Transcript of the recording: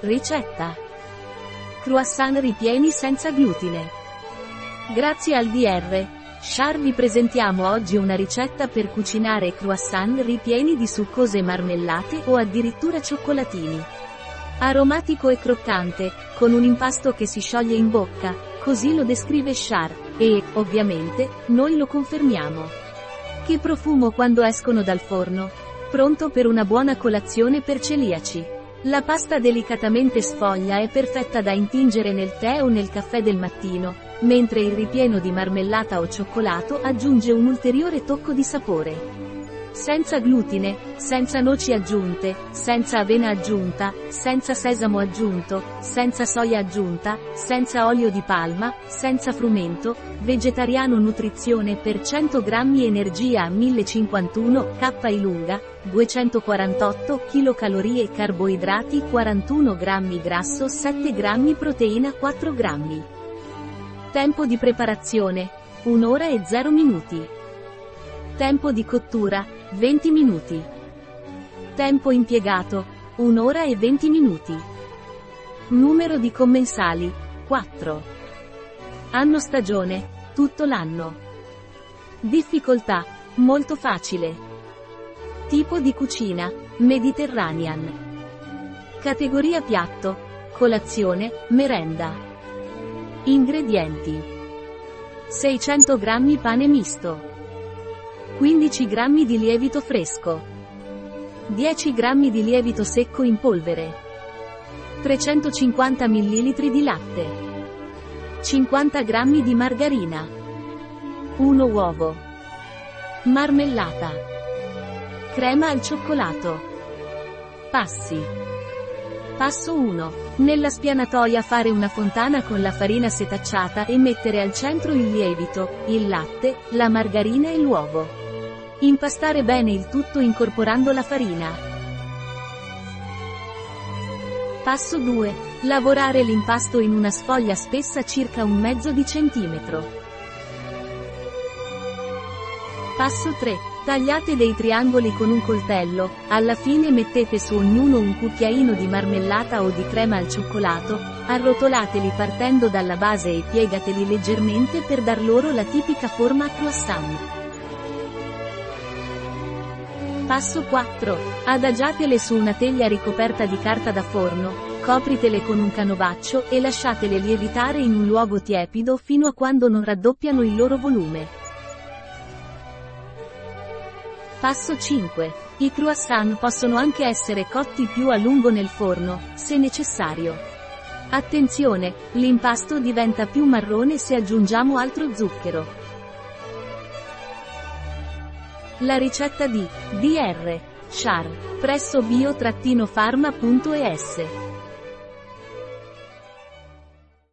Ricetta. Croissant ripieni senza glutine. Grazie al DR. Char vi presentiamo oggi una ricetta per cucinare croissant ripieni di succose marmellate o addirittura cioccolatini. Aromatico e croccante, con un impasto che si scioglie in bocca, così lo descrive Char, e, ovviamente, noi lo confermiamo. Che profumo quando escono dal forno. Pronto per una buona colazione per celiaci. La pasta delicatamente sfoglia è perfetta da intingere nel tè o nel caffè del mattino, mentre il ripieno di marmellata o cioccolato aggiunge un ulteriore tocco di sapore. Senza glutine, senza noci aggiunte, senza avena aggiunta, senza sesamo aggiunto, senza soia aggiunta, senza olio di palma, senza frumento, vegetariano nutrizione per 100 g energia 1051 K lunga, 248 kcal carboidrati 41 g grasso 7 g proteina 4 g. Tempo di preparazione. 1 ora e 0 minuti. Tempo di cottura, 20 minuti. Tempo impiegato, 1 ora e 20 minuti. Numero di commensali, 4. Anno stagione, tutto l'anno. Difficoltà, molto facile. Tipo di cucina, Mediterranean. Categoria piatto, colazione, merenda. Ingredienti. 600 g pane misto. 15 g di lievito fresco. 10 g di lievito secco in polvere. 350 ml di latte. 50 g di margarina. 1 uovo. Marmellata. Crema al cioccolato. Passi. Passo 1. Nella spianatoia fare una fontana con la farina setacciata e mettere al centro il lievito, il latte, la margarina e l'uovo. Impastare bene il tutto incorporando la farina. Passo 2. Lavorare l'impasto in una sfoglia spessa circa un mezzo di centimetro. Passo 3. Tagliate dei triangoli con un coltello, alla fine mettete su ognuno un cucchiaino di marmellata o di crema al cioccolato, arrotolateli partendo dalla base e piegateli leggermente per dar loro la tipica forma croissant. Passo 4. Adagiatele su una teglia ricoperta di carta da forno, copritele con un canovaccio e lasciatele lievitare in un luogo tiepido fino a quando non raddoppiano il loro volume. Passo 5. I croissant possono anche essere cotti più a lungo nel forno, se necessario. Attenzione, l'impasto diventa più marrone se aggiungiamo altro zucchero. La ricetta di Dr. Char presso bio-pharma.es